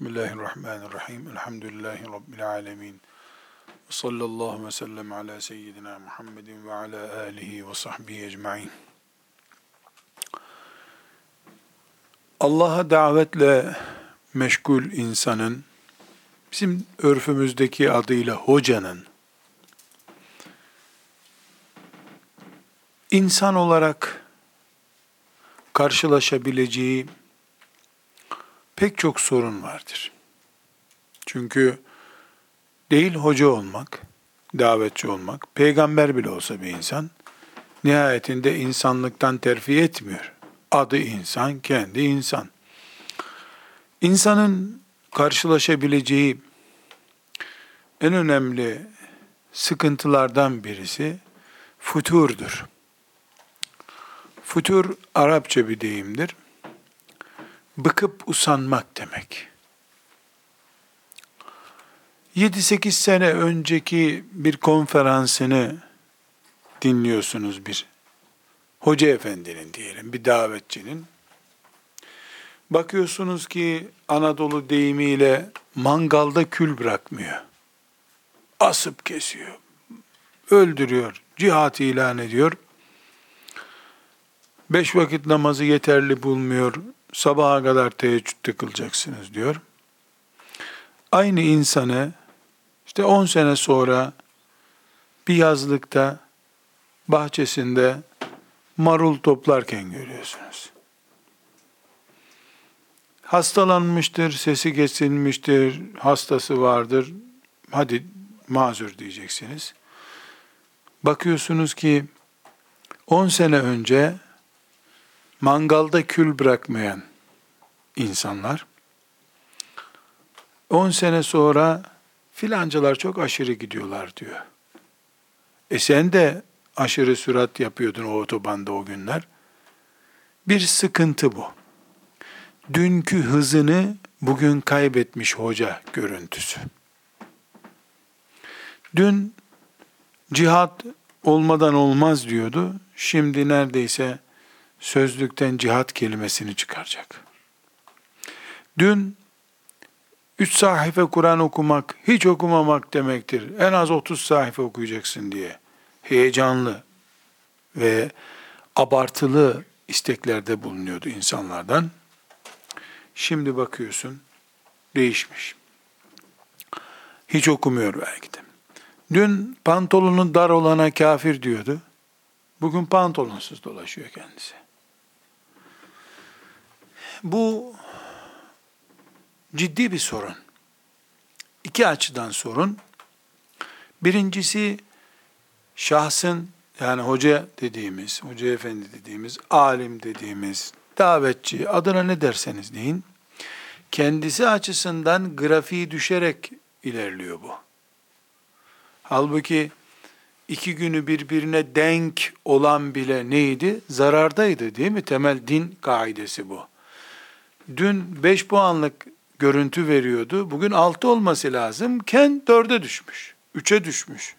Bismillahirrahmanirrahim. Elhamdülillahi Rabbil alemin. Sallallahu ve sellem ala seyyidina Muhammedin ve ala alihi ve sahbihi ecma'in. Allah'a davetle meşgul insanın, bizim örfümüzdeki adıyla hocanın, insan olarak karşılaşabileceği pek çok sorun vardır. Çünkü değil hoca olmak, davetçi olmak, peygamber bile olsa bir insan, nihayetinde insanlıktan terfi etmiyor. Adı insan, kendi insan. İnsanın karşılaşabileceği en önemli sıkıntılardan birisi futurdur. Futur Arapça bir deyimdir bıkıp usanmak demek. 7-8 sene önceki bir konferansını dinliyorsunuz bir hoca efendinin diyelim, bir davetçinin. Bakıyorsunuz ki Anadolu deyimiyle mangalda kül bırakmıyor. Asıp kesiyor. Öldürüyor. Cihat ilan ediyor. Beş vakit namazı yeterli bulmuyor sabaha kadar teheccüd kılacaksınız diyor. Aynı insanı işte 10 sene sonra bir yazlıkta bahçesinde marul toplarken görüyorsunuz. Hastalanmıştır, sesi kesilmiştir, hastası vardır. Hadi mazur diyeceksiniz. Bakıyorsunuz ki 10 sene önce mangalda kül bırakmayan insanlar 10 sene sonra filancalar çok aşırı gidiyorlar diyor. E sen de aşırı sürat yapıyordun o otobanda o günler. Bir sıkıntı bu. Dünkü hızını bugün kaybetmiş hoca görüntüsü. Dün cihat olmadan olmaz diyordu. Şimdi neredeyse sözlükten cihat kelimesini çıkaracak. Dün üç sahife Kur'an okumak, hiç okumamak demektir. En az 30 sahife okuyacaksın diye heyecanlı ve abartılı isteklerde bulunuyordu insanlardan. Şimdi bakıyorsun değişmiş. Hiç okumuyor belki de. Dün pantolonu dar olana kafir diyordu. Bugün pantolonsuz dolaşıyor kendisi. Bu ciddi bir sorun. İki açıdan sorun. Birincisi şahsın yani hoca dediğimiz, hoca efendi dediğimiz, alim dediğimiz, davetçi adına ne derseniz deyin. Kendisi açısından grafiği düşerek ilerliyor bu. Halbuki iki günü birbirine denk olan bile neydi? Zarardaydı değil mi? Temel din kaidesi bu dün 5 puanlık görüntü veriyordu. Bugün 6 olması lazım. Ken 4'e düşmüş. 3'e düşmüş.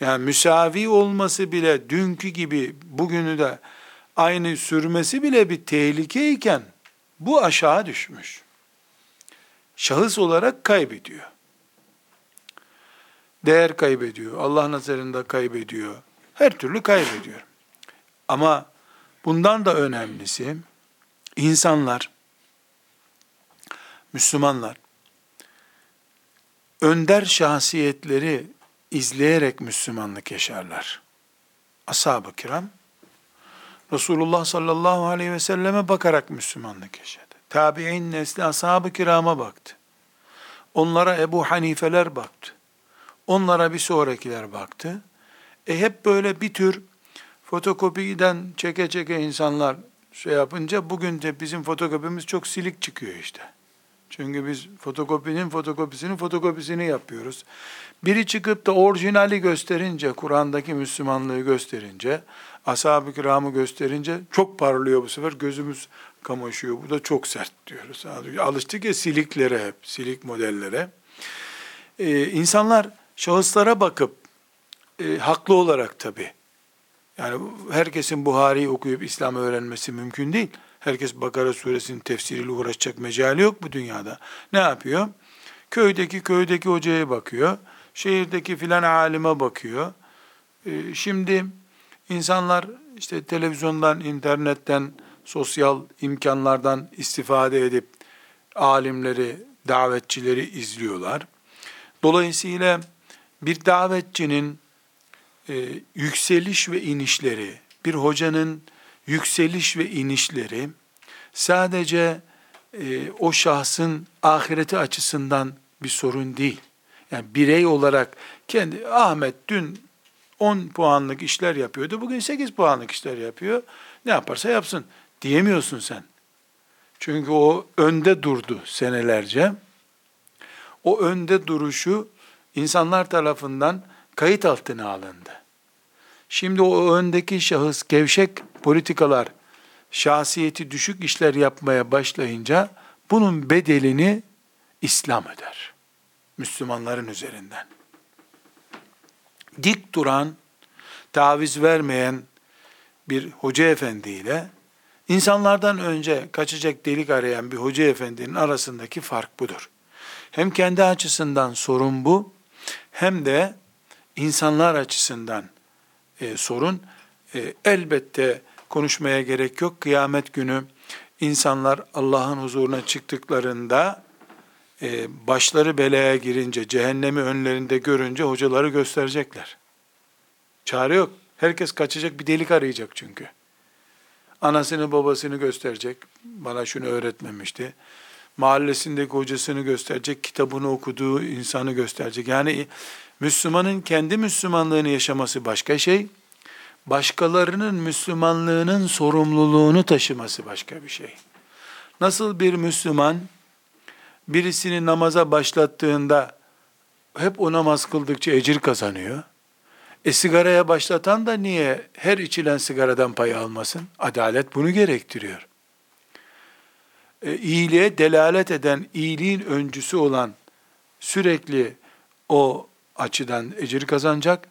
Yani müsavi olması bile dünkü gibi bugünü de aynı sürmesi bile bir tehlikeyken bu aşağı düşmüş. Şahıs olarak kaybediyor. Değer kaybediyor. Allah nazarında kaybediyor. Her türlü kaybediyor. Ama bundan da önemlisi insanlar Müslümanlar önder şahsiyetleri izleyerek Müslümanlık yaşarlar. Ashab-ı kiram Resulullah sallallahu aleyhi ve selleme bakarak Müslümanlık yaşadı. Tabi'in nesli ashab-ı kirama baktı. Onlara Ebu Hanifeler baktı. Onlara bir sonrakiler baktı. E hep böyle bir tür fotokopiden çeke çeke insanlar şey yapınca bugün de bizim fotokopimiz çok silik çıkıyor işte. Çünkü biz fotokopinin fotokopisini fotokopisini yapıyoruz. Biri çıkıp da orijinali gösterince, Kur'an'daki Müslümanlığı gösterince, ashab-ı kiramı gösterince çok parlıyor bu sefer. Gözümüz kamaşıyor. Bu da çok sert diyoruz. Alıştık ya siliklere hep, silik modellere. Ee, insanlar şahıslara bakıp, e, haklı olarak tabii, yani herkesin Buhari'yi okuyup İslam öğrenmesi mümkün değil. Herkes Bakara suresinin tefsiriyle uğraşacak mecali yok bu dünyada. Ne yapıyor? Köydeki köydeki hocaya bakıyor. Şehirdeki filan alime bakıyor. Ee, şimdi insanlar işte televizyondan, internetten, sosyal imkanlardan istifade edip alimleri, davetçileri izliyorlar. Dolayısıyla bir davetçinin e, yükseliş ve inişleri, bir hocanın yükseliş ve inişleri sadece e, o şahsın ahireti açısından bir sorun değil. Yani birey olarak kendi Ahmet dün 10 puanlık işler yapıyordu. Bugün 8 puanlık işler yapıyor. Ne yaparsa yapsın diyemiyorsun sen. Çünkü o önde durdu senelerce. O önde duruşu insanlar tarafından kayıt altına alındı. Şimdi o öndeki şahıs gevşek politikalar, şahsiyeti düşük işler yapmaya başlayınca bunun bedelini İslam öder. Müslümanların üzerinden. Dik duran, taviz vermeyen bir hoca efendiyle insanlardan önce kaçacak delik arayan bir hoca efendinin arasındaki fark budur. Hem kendi açısından sorun bu, hem de insanlar açısından e, sorun. E, elbette konuşmaya gerek yok. Kıyamet günü insanlar Allah'ın huzuruna çıktıklarında e, başları belaya girince, cehennemi önlerinde görünce hocaları gösterecekler. Çare yok. Herkes kaçacak bir delik arayacak çünkü. Anasını babasını gösterecek. Bana şunu öğretmemişti. Mahallesindeki hocasını gösterecek, kitabını okuduğu insanı gösterecek. Yani Müslümanın kendi Müslümanlığını yaşaması başka şey, başkalarının Müslümanlığının sorumluluğunu taşıması başka bir şey. Nasıl bir Müslüman birisini namaza başlattığında hep o namaz kıldıkça ecir kazanıyor. E sigaraya başlatan da niye her içilen sigaradan pay almasın? Adalet bunu gerektiriyor. E, iyiliğe delalet eden, iyiliğin öncüsü olan sürekli o açıdan ecir kazanacak.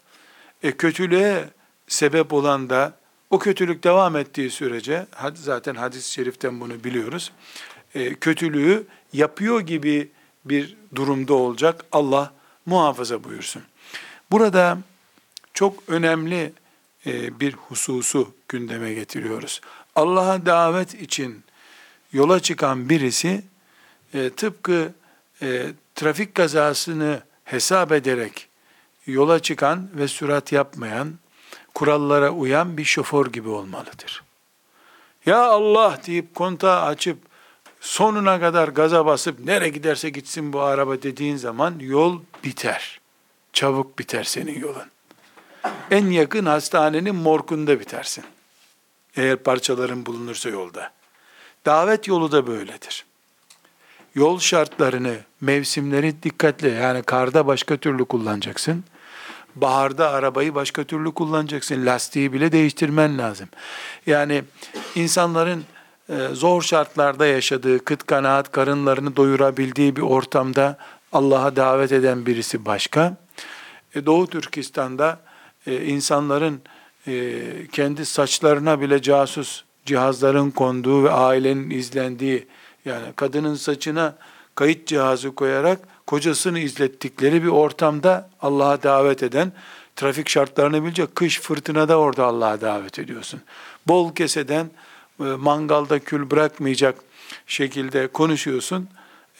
E, kötülüğe sebep olan da o kötülük devam ettiği sürece, zaten hadis-i şeriften bunu biliyoruz, e, kötülüğü yapıyor gibi bir durumda olacak. Allah muhafaza buyursun. Burada çok önemli e, bir hususu gündeme getiriyoruz. Allah'a davet için yola çıkan birisi e, tıpkı trafik kazasını hesap ederek yola çıkan ve sürat yapmayan, kurallara uyan bir şoför gibi olmalıdır. Ya Allah deyip kontağı açıp sonuna kadar gaza basıp nereye giderse gitsin bu araba dediğin zaman yol biter. Çabuk biter senin yolun. En yakın hastanenin morkunda bitersin. Eğer parçaların bulunursa yolda. Davet yolu da böyledir yol şartlarını, mevsimleri dikkatle yani karda başka türlü kullanacaksın. Baharda arabayı başka türlü kullanacaksın. Lastiği bile değiştirmen lazım. Yani insanların e, zor şartlarda yaşadığı, kıt kanaat karınlarını doyurabildiği bir ortamda Allah'a davet eden birisi başka. E, Doğu Türkistan'da e, insanların kendi saçlarına bile casus cihazların konduğu ve ailenin izlendiği yani kadının saçına kayıt cihazı koyarak kocasını izlettikleri bir ortamda Allah'a davet eden, trafik şartlarını bilecek, kış fırtınada orada Allah'a davet ediyorsun. Bol keseden, e, mangalda kül bırakmayacak şekilde konuşuyorsun.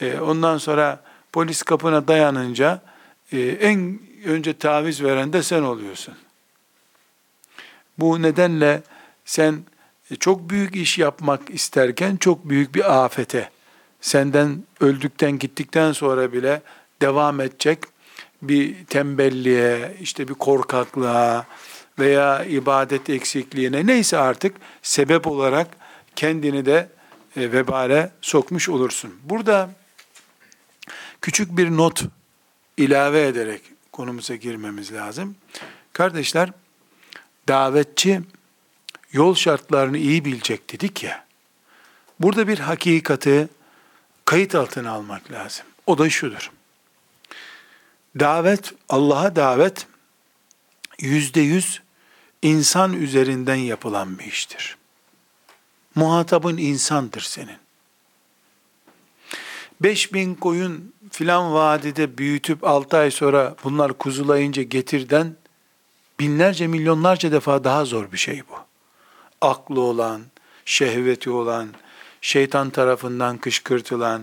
E, ondan sonra polis kapına dayanınca e, en önce taviz veren de sen oluyorsun. Bu nedenle sen çok büyük iş yapmak isterken çok büyük bir afete, senden öldükten gittikten sonra bile devam edecek bir tembelliğe, işte bir korkaklığa veya ibadet eksikliğine neyse artık sebep olarak kendini de e, vebale sokmuş olursun. Burada küçük bir not ilave ederek konumuza girmemiz lazım. Kardeşler, davetçi yol şartlarını iyi bilecek dedik ya. Burada bir hakikati kayıt altına almak lazım. O da şudur. Davet, Allah'a davet yüzde yüz insan üzerinden yapılan bir iştir. Muhatabın insandır senin. Beş bin koyun filan vadide büyütüp altı ay sonra bunlar kuzulayınca getirden binlerce milyonlarca defa daha zor bir şey bu. Aklı olan, şehveti olan, şeytan tarafından kışkırtılan,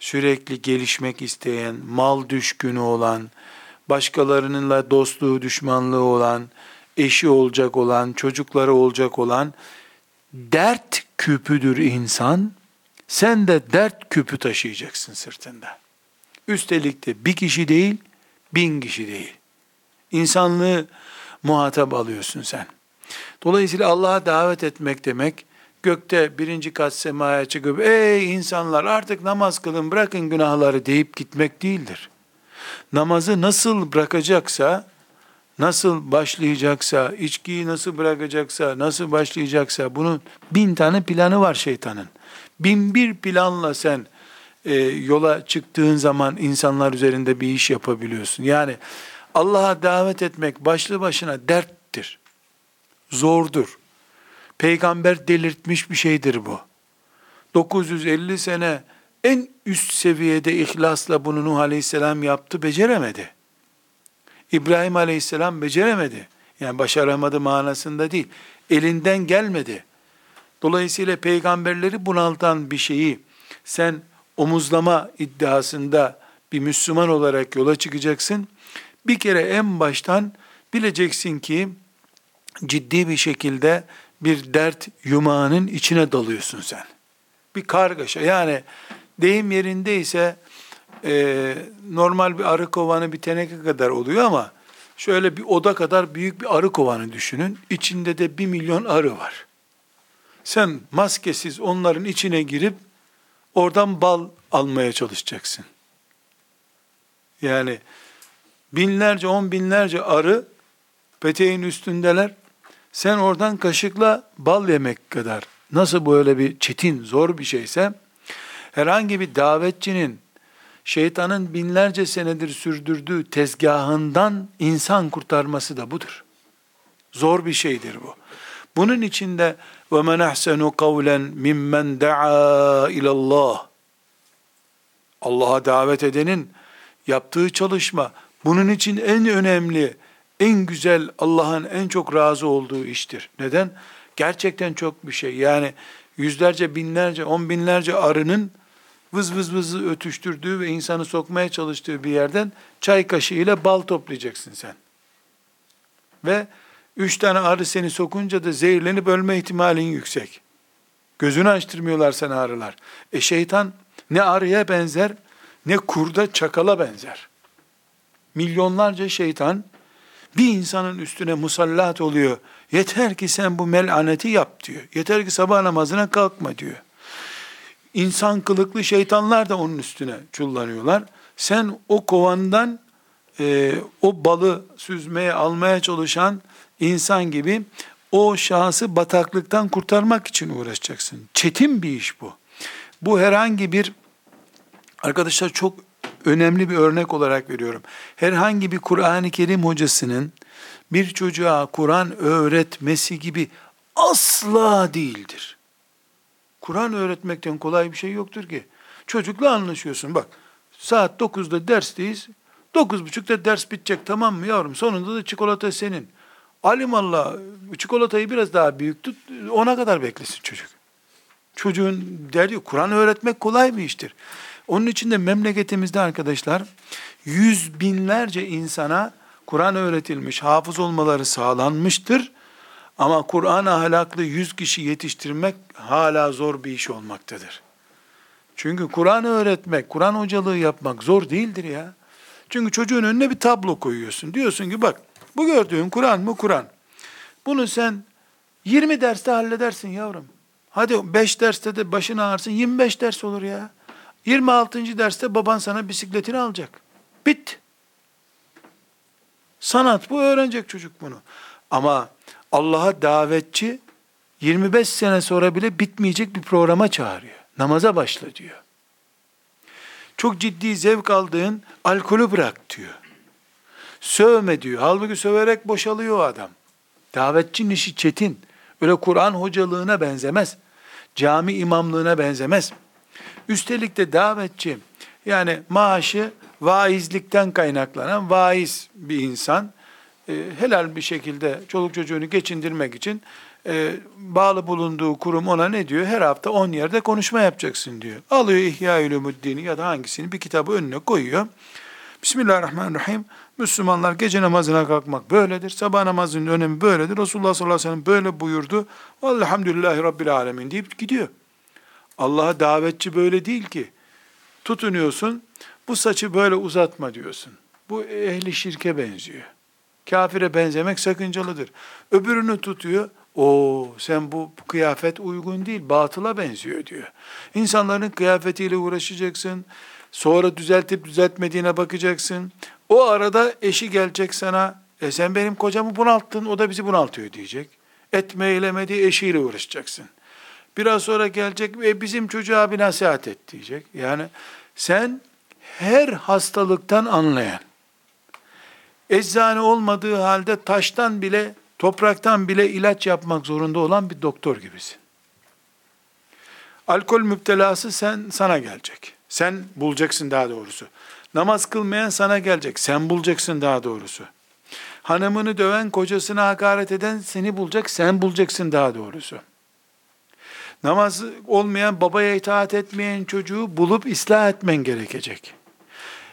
sürekli gelişmek isteyen, mal düşkünü olan, başkalarınınla dostluğu, düşmanlığı olan, eşi olacak olan, çocukları olacak olan dert küpüdür insan. Sen de dert küpü taşıyacaksın sırtında. Üstelik de bir kişi değil, bin kişi değil. İnsanlığı muhatap alıyorsun sen. Dolayısıyla Allah'a davet etmek demek, gökte birinci kat semaya çıkıp, ey insanlar artık namaz kılın bırakın günahları deyip gitmek değildir. Namazı nasıl bırakacaksa, nasıl başlayacaksa, içkiyi nasıl bırakacaksa, nasıl başlayacaksa, bunun bin tane planı var şeytanın. Bin bir planla sen e, yola çıktığın zaman insanlar üzerinde bir iş yapabiliyorsun. Yani Allah'a davet etmek başlı başına derttir. Zordur. Peygamber delirtmiş bir şeydir bu. 950 sene en üst seviyede ihlasla bunu Nuh Aleyhisselam yaptı, beceremedi. İbrahim Aleyhisselam beceremedi. Yani başaramadı manasında değil. Elinden gelmedi. Dolayısıyla peygamberleri bunaltan bir şeyi sen omuzlama iddiasında bir Müslüman olarak yola çıkacaksın. Bir kere en baştan bileceksin ki ciddi bir şekilde bir dert yumağının içine dalıyorsun sen. Bir kargaşa yani deyim yerindeyse e, normal bir arı kovanı bir teneke kadar oluyor ama şöyle bir oda kadar büyük bir arı kovanı düşünün. İçinde de bir milyon arı var. Sen maskesiz onların içine girip oradan bal almaya çalışacaksın. Yani binlerce, on binlerce arı peteğin üstündeler. Sen oradan kaşıkla bal yemek kadar nasıl böyle bir çetin, zor bir şeyse herhangi bir davetçinin şeytanın binlerce senedir sürdürdüğü tezgahından insan kurtarması da budur. Zor bir şeydir bu. Bunun içinde ve men ahsenu kavlen mimmen daa ilallah. Allah'a davet edenin yaptığı çalışma bunun için en önemli, en güzel, Allah'ın en çok razı olduğu iştir. Neden? Gerçekten çok bir şey. Yani yüzlerce, binlerce, on binlerce arının vız vız vız ötüştürdüğü ve insanı sokmaya çalıştığı bir yerden çay kaşığıyla bal toplayacaksın sen. Ve üç tane arı seni sokunca da zehirlenip ölme ihtimalin yüksek. Gözünü açtırmıyorlar sen arılar. E şeytan ne arıya benzer ne kurda çakala benzer. Milyonlarca şeytan bir insanın üstüne musallat oluyor. Yeter ki sen bu melaneti yap diyor. Yeter ki sabah namazına kalkma diyor. İnsan kılıklı şeytanlar da onun üstüne çullanıyorlar. Sen o kovandan e, o balı süzmeye almaya çalışan insan gibi o şahsı bataklıktan kurtarmak için uğraşacaksın. Çetin bir iş bu. Bu herhangi bir arkadaşlar çok önemli bir örnek olarak veriyorum. Herhangi bir Kur'an-ı Kerim hocasının bir çocuğa Kur'an öğretmesi gibi asla değildir. Kur'an öğretmekten kolay bir şey yoktur ki. Çocukla anlaşıyorsun bak. Saat 9'da dersteyiz. 9.30'da ders bitecek tamam mı yavrum? Sonunda da çikolata senin. Alimallah çikolatayı biraz daha büyük tut. Ona kadar beklesin çocuk. Çocuğun derdi Kur'an öğretmek kolay bir iştir. Onun için de memleketimizde arkadaşlar yüz binlerce insana Kur'an öğretilmiş, hafız olmaları sağlanmıştır. Ama Kur'an ahlaklı yüz kişi yetiştirmek hala zor bir iş olmaktadır. Çünkü Kur'an öğretmek, Kur'an hocalığı yapmak zor değildir ya. Çünkü çocuğun önüne bir tablo koyuyorsun. Diyorsun ki bak bu gördüğün Kur'an mı Kur'an. Bunu sen 20 derste halledersin yavrum. Hadi 5 derste de başını ağrısın 25 ders olur ya. 26. derste baban sana bisikletini alacak. Bit. Sanat bu öğrenecek çocuk bunu. Ama Allah'a davetçi 25 sene sonra bile bitmeyecek bir programa çağırıyor. Namaza başla diyor. Çok ciddi zevk aldığın alkolü bırak diyor. Sövme diyor. Halbuki söverek boşalıyor adam. Davetçinin işi çetin. Öyle Kur'an hocalığına benzemez. cami imamlığına benzemez. Üstelik de davetçi, yani maaşı vaizlikten kaynaklanan vaiz bir insan, e, helal bir şekilde çoluk çocuğunu geçindirmek için e, bağlı bulunduğu kurum ona ne diyor? Her hafta 10 yerde konuşma yapacaksın diyor. Alıyor İhya Ulumuddin'i ya da hangisini bir kitabı önüne koyuyor. Bismillahirrahmanirrahim. Müslümanlar gece namazına kalkmak böyledir. Sabah namazının önemi böyledir. Resulullah sallallahu aleyhi ve sellem böyle buyurdu. Elhamdülillahi Rabbil alemin deyip gidiyor. Allah'a davetçi böyle değil ki. Tutunuyorsun, bu saçı böyle uzatma diyorsun. Bu ehli şirke benziyor. Kafire benzemek sakıncalıdır. Öbürünü tutuyor, o sen bu, kıyafet uygun değil, batıla benziyor diyor. İnsanların kıyafetiyle uğraşacaksın, sonra düzeltip düzeltmediğine bakacaksın. O arada eşi gelecek sana, e sen benim kocamı bunalttın, o da bizi bunaltıyor diyecek. Etme eylemediği eşiyle uğraşacaksın. Biraz sonra gelecek ve bizim çocuğa bir nasihat et diyecek. Yani sen her hastalıktan anlayan, eczane olmadığı halde taştan bile, topraktan bile ilaç yapmak zorunda olan bir doktor gibisin. Alkol müptelası sen sana gelecek. Sen bulacaksın daha doğrusu. Namaz kılmayan sana gelecek. Sen bulacaksın daha doğrusu. Hanımını döven, kocasına hakaret eden seni bulacak. Sen bulacaksın daha doğrusu. Namaz olmayan, babaya itaat etmeyen çocuğu bulup ıslah etmen gerekecek.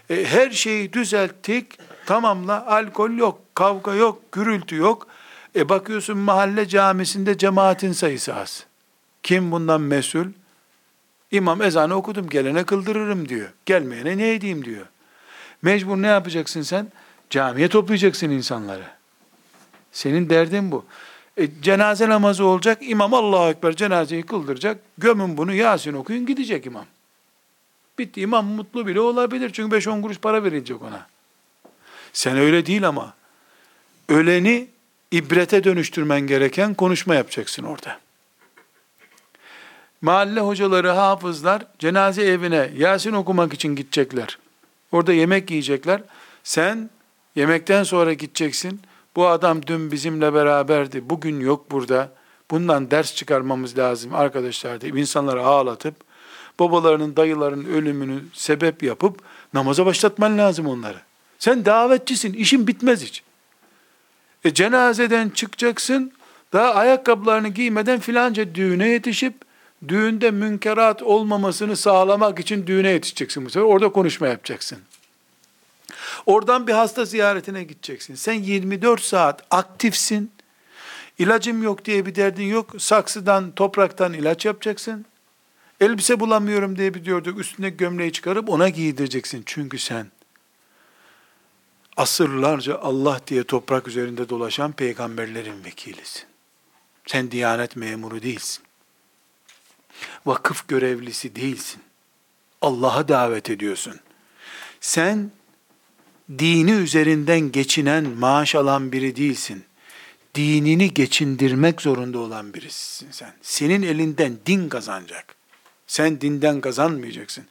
E, her şeyi düzelttik, tamamla, alkol yok, kavga yok, gürültü yok. E bakıyorsun mahalle camisinde cemaatin sayısı az. Kim bundan mesul? İmam ezanı okudum, gelene kıldırırım diyor. Gelmeyene ne edeyim diyor. Mecbur ne yapacaksın sen? Camiye toplayacaksın insanları. Senin derdin bu. E, cenaze namazı olacak, imam Allahu Ekber cenazeyi kıldıracak, gömün bunu Yasin okuyun gidecek imam. Bitti imam mutlu bile olabilir çünkü 5-10 kuruş para verilecek ona. Sen öyle değil ama öleni ibrete dönüştürmen gereken konuşma yapacaksın orada. Mahalle hocaları, hafızlar cenaze evine Yasin okumak için gidecekler. Orada yemek yiyecekler. Sen yemekten sonra gideceksin. Bu adam dün bizimle beraberdi. Bugün yok burada. Bundan ders çıkarmamız lazım arkadaşlar deyip insanları ağlatıp babalarının, dayılarının ölümünü sebep yapıp namaza başlatman lazım onları. Sen davetçisin, işin bitmez hiç. E cenazeden çıkacaksın, daha ayakkabılarını giymeden filanca düğüne yetişip, düğünde münkerat olmamasını sağlamak için düğüne yetişeceksin bu sefer. Orada konuşma yapacaksın. Oradan bir hasta ziyaretine gideceksin. Sen 24 saat aktifsin. İlacım yok diye bir derdin yok. Saksıdan, topraktan ilaç yapacaksın. Elbise bulamıyorum diye bir diyorduk. Üstüne gömleği çıkarıp ona giydireceksin. Çünkü sen asırlarca Allah diye toprak üzerinde dolaşan peygamberlerin vekilisin. Sen diyanet memuru değilsin. Vakıf görevlisi değilsin. Allah'a davet ediyorsun. Sen dini üzerinden geçinen, maaş alan biri değilsin. Dinini geçindirmek zorunda olan birisin sen. Senin elinden din kazanacak. Sen dinden kazanmayacaksın.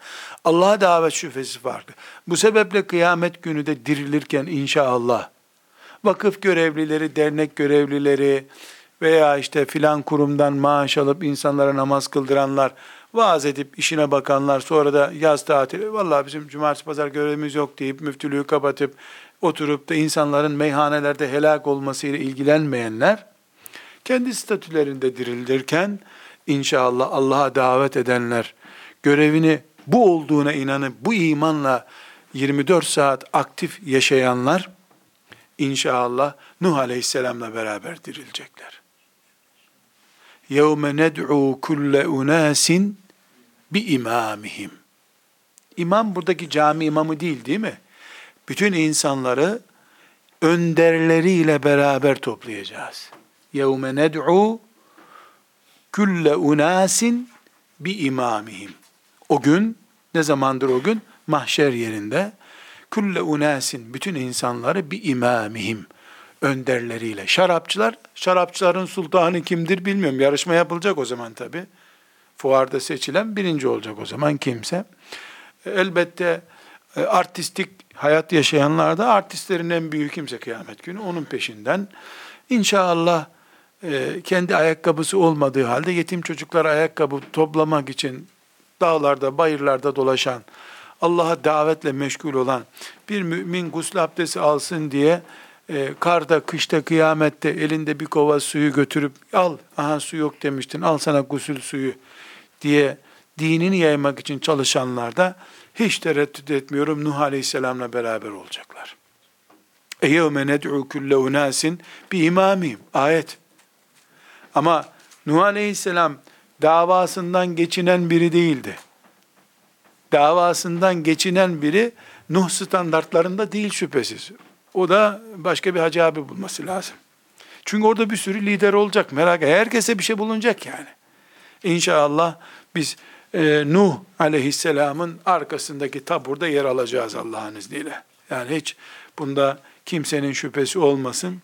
Allah'a davet şüphesi farklı. Bu sebeple kıyamet günü de dirilirken inşallah vakıf görevlileri, dernek görevlileri veya işte filan kurumdan maaş alıp insanlara namaz kıldıranlar, vaaz edip işine bakanlar, sonra da yaz tatili, vallahi bizim cumartesi pazar görevimiz yok deyip müftülüğü kapatıp oturup da insanların meyhanelerde helak olmasıyla ilgilenmeyenler, kendi statülerinde dirilirken, İnşallah Allah'a davet edenler, görevini bu olduğuna inanıp bu imanla 24 saat aktif yaşayanlar, inşallah Nuh Aleyhisselam'la beraber dirilecekler. يَوْمَ نَدْعُوا كُلَّ اُنَاسٍ bi imamihim. İmam buradaki cami imamı değil değil mi? Bütün insanları önderleriyle beraber toplayacağız. Yevme ned'u külle unasin bi imamihim. O gün ne zamandır o gün? Mahşer yerinde külle unasin bütün insanları bi imamihim önderleriyle. Şarapçılar, şarapçıların sultanı kimdir bilmiyorum. Yarışma yapılacak o zaman tabii. Fuarda seçilen birinci olacak o zaman kimse. Elbette e, artistik hayat yaşayanlar da artistlerin en büyük kimse kıyamet günü onun peşinden. İnşallah e, kendi ayakkabısı olmadığı halde yetim çocuklara ayakkabı toplamak için dağlarda, bayırlarda dolaşan, Allah'a davetle meşgul olan bir mümin gusül abdesti alsın diye e, karda, kışta, kıyamette elinde bir kova suyu götürüp al, aha su yok demiştin, al sana gusül suyu diye dinini yaymak için çalışanlar da hiç tereddüt etmiyorum Nuh Aleyhisselam'la beraber olacaklar. اَيَوْمَ نَدْعُوا كُلَّ اُنَاسٍ بِاِمَامِهِمْ Ayet. Ama Nuh Aleyhisselam davasından geçinen biri değildi. Davasından geçinen biri Nuh standartlarında değil şüphesiz. O da başka bir hacı abi bulması lazım. Çünkü orada bir sürü lider olacak. Merak et. Herkese bir şey bulunacak yani. İnşallah biz e, Nuh aleyhisselamın arkasındaki taburda yer alacağız Allah'ın izniyle. Yani hiç bunda kimsenin şüphesi olmasın.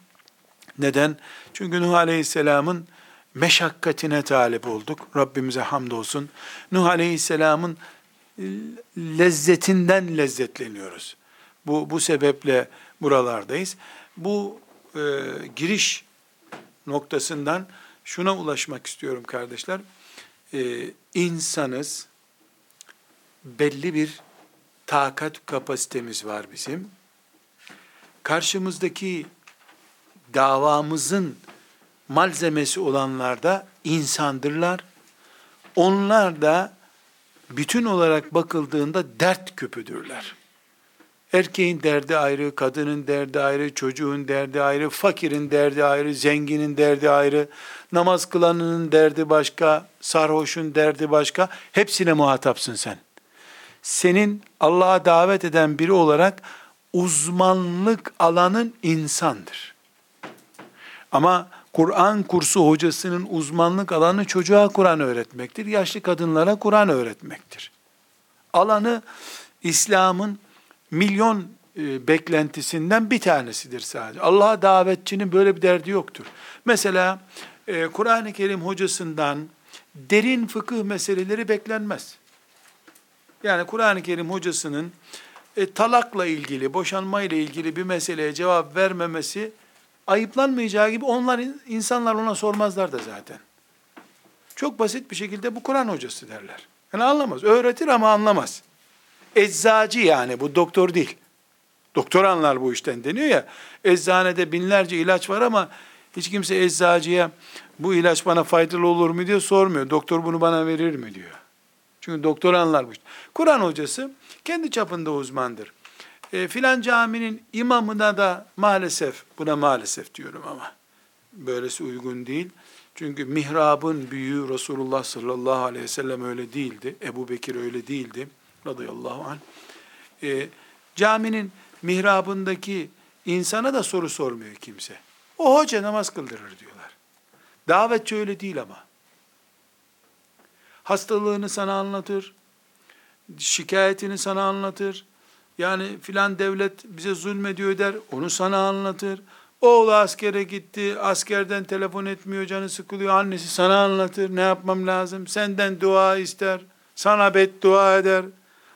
Neden? Çünkü Nuh aleyhisselamın meşakkatine talip olduk. Rabbimize hamdolsun. Nuh aleyhisselamın lezzetinden lezzetleniyoruz. Bu, bu sebeple buralardayız. Bu e, giriş noktasından şuna ulaşmak istiyorum kardeşler. E, insanız, belli bir takat kapasitemiz var bizim. Karşımızdaki davamızın malzemesi olanlar da insandırlar. Onlar da bütün olarak bakıldığında dert küpüdürler. Erkeğin derdi ayrı, kadının derdi ayrı, çocuğun derdi ayrı, fakirin derdi ayrı, zenginin derdi ayrı, namaz kılanının derdi başka, sarhoşun derdi başka. Hepsine muhatapsın sen. Senin Allah'a davet eden biri olarak uzmanlık alanın insandır. Ama Kur'an kursu hocasının uzmanlık alanı çocuğa Kur'an öğretmektir. Yaşlı kadınlara Kur'an öğretmektir. Alanı İslam'ın milyon e, beklentisinden bir tanesidir sadece. Allah'a davetçinin böyle bir derdi yoktur. Mesela e, Kur'an-ı Kerim hocasından derin fıkıh meseleleri beklenmez. Yani Kur'an-ı Kerim hocasının e, talakla ilgili, boşanma ile ilgili bir meseleye cevap vermemesi ayıplanmayacağı gibi onlar insanlar ona sormazlar da zaten. Çok basit bir şekilde bu Kur'an hocası derler. Yani anlamaz. Öğretir ama anlamaz. Eczacı yani bu doktor değil. Doktor anlar bu işten deniyor ya. Eczanede binlerce ilaç var ama hiç kimse eczacıya bu ilaç bana faydalı olur mu diye sormuyor. Doktor bunu bana verir mi diyor. Çünkü doktor anlar bu işte. Kur'an hocası kendi çapında uzmandır. E, filan caminin imamına da maalesef, buna maalesef diyorum ama böylesi uygun değil. Çünkü mihrabın büyüğü Resulullah sallallahu aleyhi ve sellem öyle değildi. Ebu Bekir öyle değildi. Radıyallahu anh. E, caminin mihrabındaki insana da soru sormuyor kimse. O hoca namaz kıldırır diyorlar. Davetçi öyle değil ama. Hastalığını sana anlatır, şikayetini sana anlatır, yani filan devlet bize zulmediyor der, onu sana anlatır. Oğlu askere gitti, askerden telefon etmiyor, canı sıkılıyor, annesi sana anlatır, ne yapmam lazım, senden dua ister, sana beddua eder,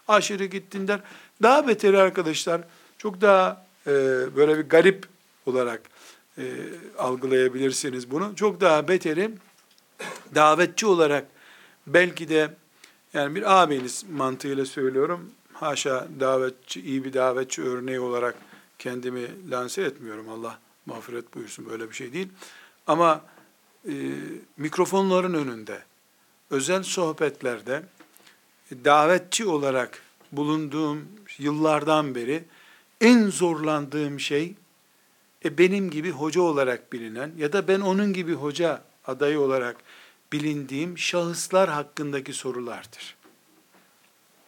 aşırı gittin der. Daha beteri arkadaşlar, çok daha e, böyle bir garip olarak e, algılayabilirsiniz bunu. Çok daha beteri, davetçi olarak belki de, yani bir abiniz mantığıyla söylüyorum, haşa davetçi, iyi bir davetçi örneği olarak kendimi lanse etmiyorum. Allah mağfiret buyursun böyle bir şey değil. Ama e, mikrofonların önünde, özel sohbetlerde davetçi olarak bulunduğum yıllardan beri en zorlandığım şey e, benim gibi hoca olarak bilinen ya da ben onun gibi hoca adayı olarak bilindiğim şahıslar hakkındaki sorulardır.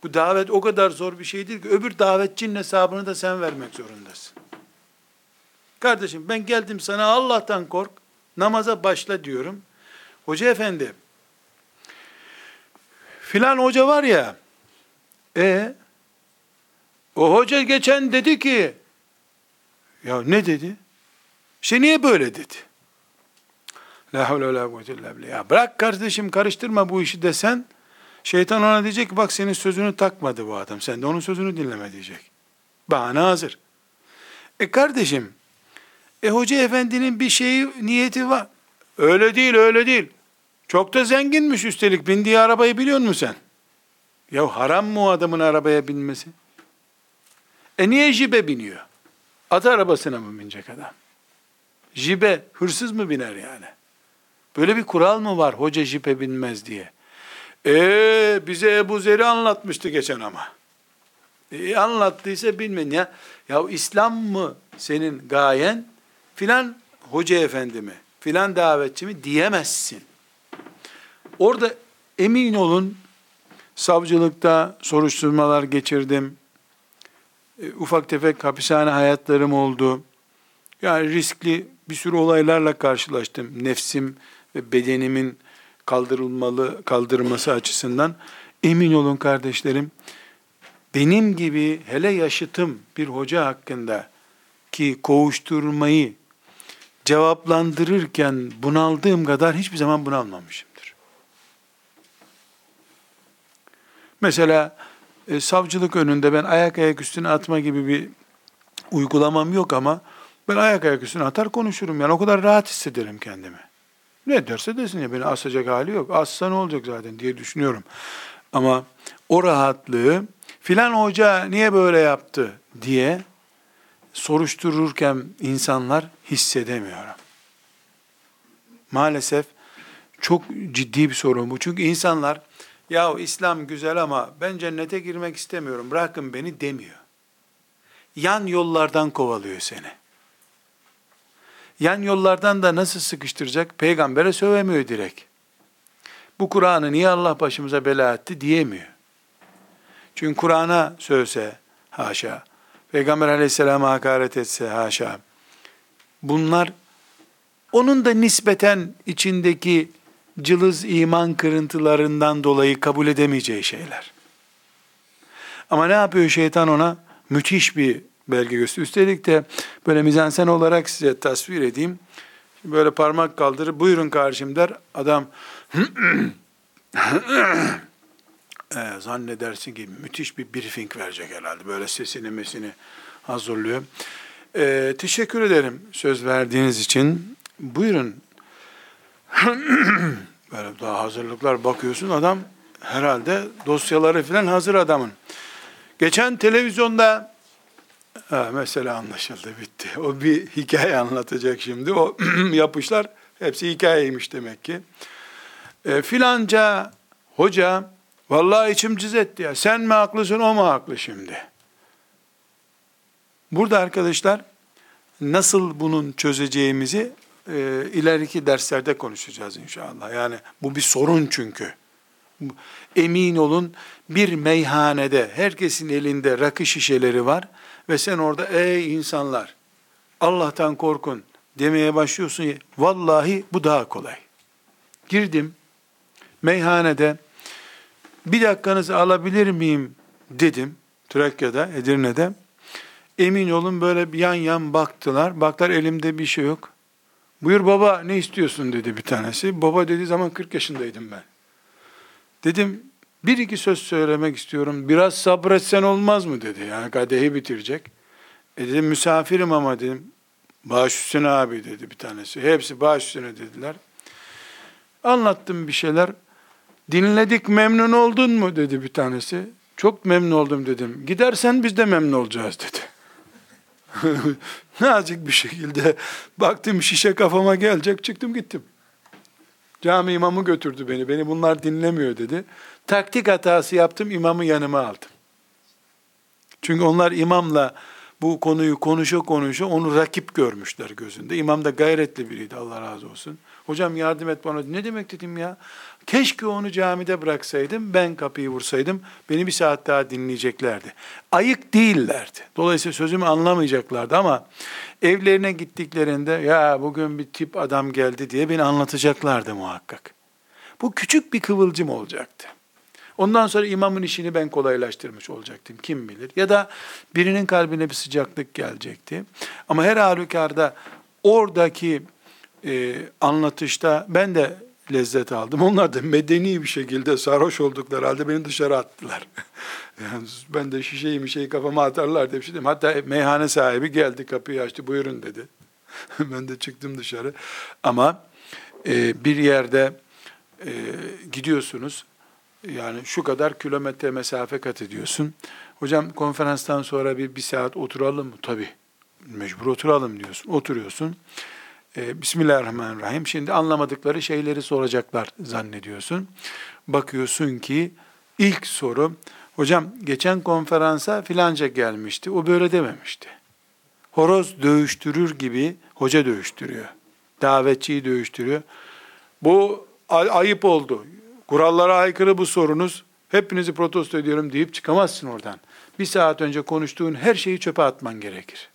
Bu davet o kadar zor bir şeydir ki öbür davetçinin hesabını da sen vermek zorundasın. Kardeşim ben geldim sana Allah'tan kork, namaza başla diyorum. Hoca efendi, filan hoca var ya, e o hoca geçen dedi ki, ya ne dedi? İşte niye böyle dedi? La havle ve la kuvvete. Ya bırak kardeşim karıştırma bu işi desen, Şeytan ona diyecek ki bak senin sözünü takmadı bu adam. Sen de onun sözünü dinleme diyecek. Bahane hazır. E kardeşim, e hoca efendinin bir şeyi, niyeti var. Öyle değil, öyle değil. Çok da zenginmiş üstelik. Bindiği arabayı biliyor musun sen? Ya haram mı o adamın arabaya binmesi? E niye jibe biniyor? At arabasına mı binecek adam? Jibe hırsız mı biner yani? Böyle bir kural mı var hoca jipe binmez diye? Ee bize Ebu Zer'i anlatmıştı geçen ama. E, anlattıysa bilmeyin ya. Ya İslam mı senin gayen? Filan hoca efendi mi? Filan davetçi mi? Diyemezsin. Orada emin olun savcılıkta soruşturmalar geçirdim. E, ufak tefek hapishane hayatlarım oldu. Yani riskli bir sürü olaylarla karşılaştım. Nefsim ve bedenimin kaldırılmalı kaldırılması açısından emin olun kardeşlerim benim gibi hele yaşıtım bir hoca hakkında ki kovuşturmayı cevaplandırırken bunaldığım kadar hiçbir zaman bunalmamışımdır. Mesela e, savcılık önünde ben ayak ayak üstüne atma gibi bir uygulamam yok ama ben ayak ayak üstüne atar konuşurum. Yani o kadar rahat hissederim kendimi. Ne derse desin ya beni asacak hali yok. Assa ne olacak zaten diye düşünüyorum. Ama o rahatlığı filan hoca niye böyle yaptı diye soruştururken insanlar hissedemiyorum. Maalesef çok ciddi bir sorun bu. Çünkü insanlar ya İslam güzel ama ben cennete girmek istemiyorum bırakın beni demiyor. Yan yollardan kovalıyor seni. Yan yollardan da nasıl sıkıştıracak? Peygambere sövemiyor direkt. Bu Kur'an'ı niye Allah başımıza bela etti diyemiyor. Çünkü Kur'an'a sövse haşa, Peygamber aleyhisselama hakaret etse haşa, bunlar onun da nispeten içindeki cılız iman kırıntılarından dolayı kabul edemeyeceği şeyler. Ama ne yapıyor şeytan ona? Müthiş bir belge gösteriyor. Üstelik de böyle mizansen olarak size tasvir edeyim. Böyle parmak kaldırır, buyurun karşım der. Adam e, zannedersin ki müthiş bir briefing verecek herhalde. Böyle sesini mesini hazırlıyor. E, teşekkür ederim söz verdiğiniz için. Buyurun. Böyle daha hazırlıklar bakıyorsun adam herhalde dosyaları falan hazır adamın. Geçen televizyonda ha, mesela anlaşıldı bitti. O bir hikaye anlatacak şimdi. O yapışlar hepsi hikayeymiş demek ki. E, filanca hoca Vallahi içim cız etti ya. Sen mi haklısın o mu haklı şimdi? Burada arkadaşlar nasıl bunun çözeceğimizi e, ileriki derslerde konuşacağız inşallah. Yani bu bir sorun çünkü. Emin olun bir meyhanede herkesin elinde rakı şişeleri var ve sen orada ey insanlar Allah'tan korkun demeye başlıyorsun. Vallahi bu daha kolay. Girdim meyhanede bir dakikanızı alabilir miyim dedim. Trakya'da, Edirne'de. Emin olun böyle yan yan baktılar. Baklar elimde bir şey yok. Buyur baba ne istiyorsun dedi bir tanesi. Baba dediği zaman 40 yaşındaydım ben. Dedim bir iki söz söylemek istiyorum. Biraz sabretsen olmaz mı dedi. Yani kadehi bitirecek. E dedim misafirim ama dedim. Baş üstüne abi dedi bir tanesi. Hepsi baş üstüne dediler. Anlattım bir şeyler. Dinledik memnun oldun mu dedi bir tanesi. Çok memnun oldum dedim. Gidersen biz de memnun olacağız dedi. Nazik bir şekilde baktım şişe kafama gelecek çıktım gittim. Cami imamı götürdü beni. Beni bunlar dinlemiyor dedi. Taktik hatası yaptım imamı yanıma aldım. Çünkü onlar imamla bu konuyu konuşa konuşa onu rakip görmüşler gözünde. İmam da gayretli biriydi Allah razı olsun. Hocam yardım et bana. Ne demek dedim ya? Keşke onu camide bıraksaydım, ben kapıyı vursaydım, beni bir saat daha dinleyeceklerdi. Ayık değillerdi. Dolayısıyla sözümü anlamayacaklardı ama evlerine gittiklerinde ya bugün bir tip adam geldi diye beni anlatacaklardı muhakkak. Bu küçük bir kıvılcım olacaktı. Ondan sonra imamın işini ben kolaylaştırmış olacaktım kim bilir. Ya da birinin kalbine bir sıcaklık gelecekti. Ama her halükarda oradaki e, anlatışta ben de lezzet aldım. Onlar da medeni bir şekilde sarhoş oldukları halde beni dışarı attılar. yani ben de şişeyi bir şeyi kafama atarlar diye bir şey dedim. Hatta meyhane sahibi geldi kapıyı açtı buyurun dedi. ben de çıktım dışarı. Ama e, bir yerde e, gidiyorsunuz. Yani şu kadar kilometre mesafe kat ediyorsun. Hocam konferanstan sonra bir, bir saat oturalım mı? Tabii. Mecbur oturalım diyorsun. Oturuyorsun. E, Bismillahirrahmanirrahim. Şimdi anlamadıkları şeyleri soracaklar zannediyorsun. Bakıyorsun ki ilk soru, hocam geçen konferansa filanca gelmişti. O böyle dememişti. Horoz dövüştürür gibi hoca dövüştürüyor. Davetçiyi dövüştürüyor. Bu ayıp oldu. Kurallara aykırı bu sorunuz. Hepinizi protesto ediyorum deyip çıkamazsın oradan. Bir saat önce konuştuğun her şeyi çöpe atman gerekir.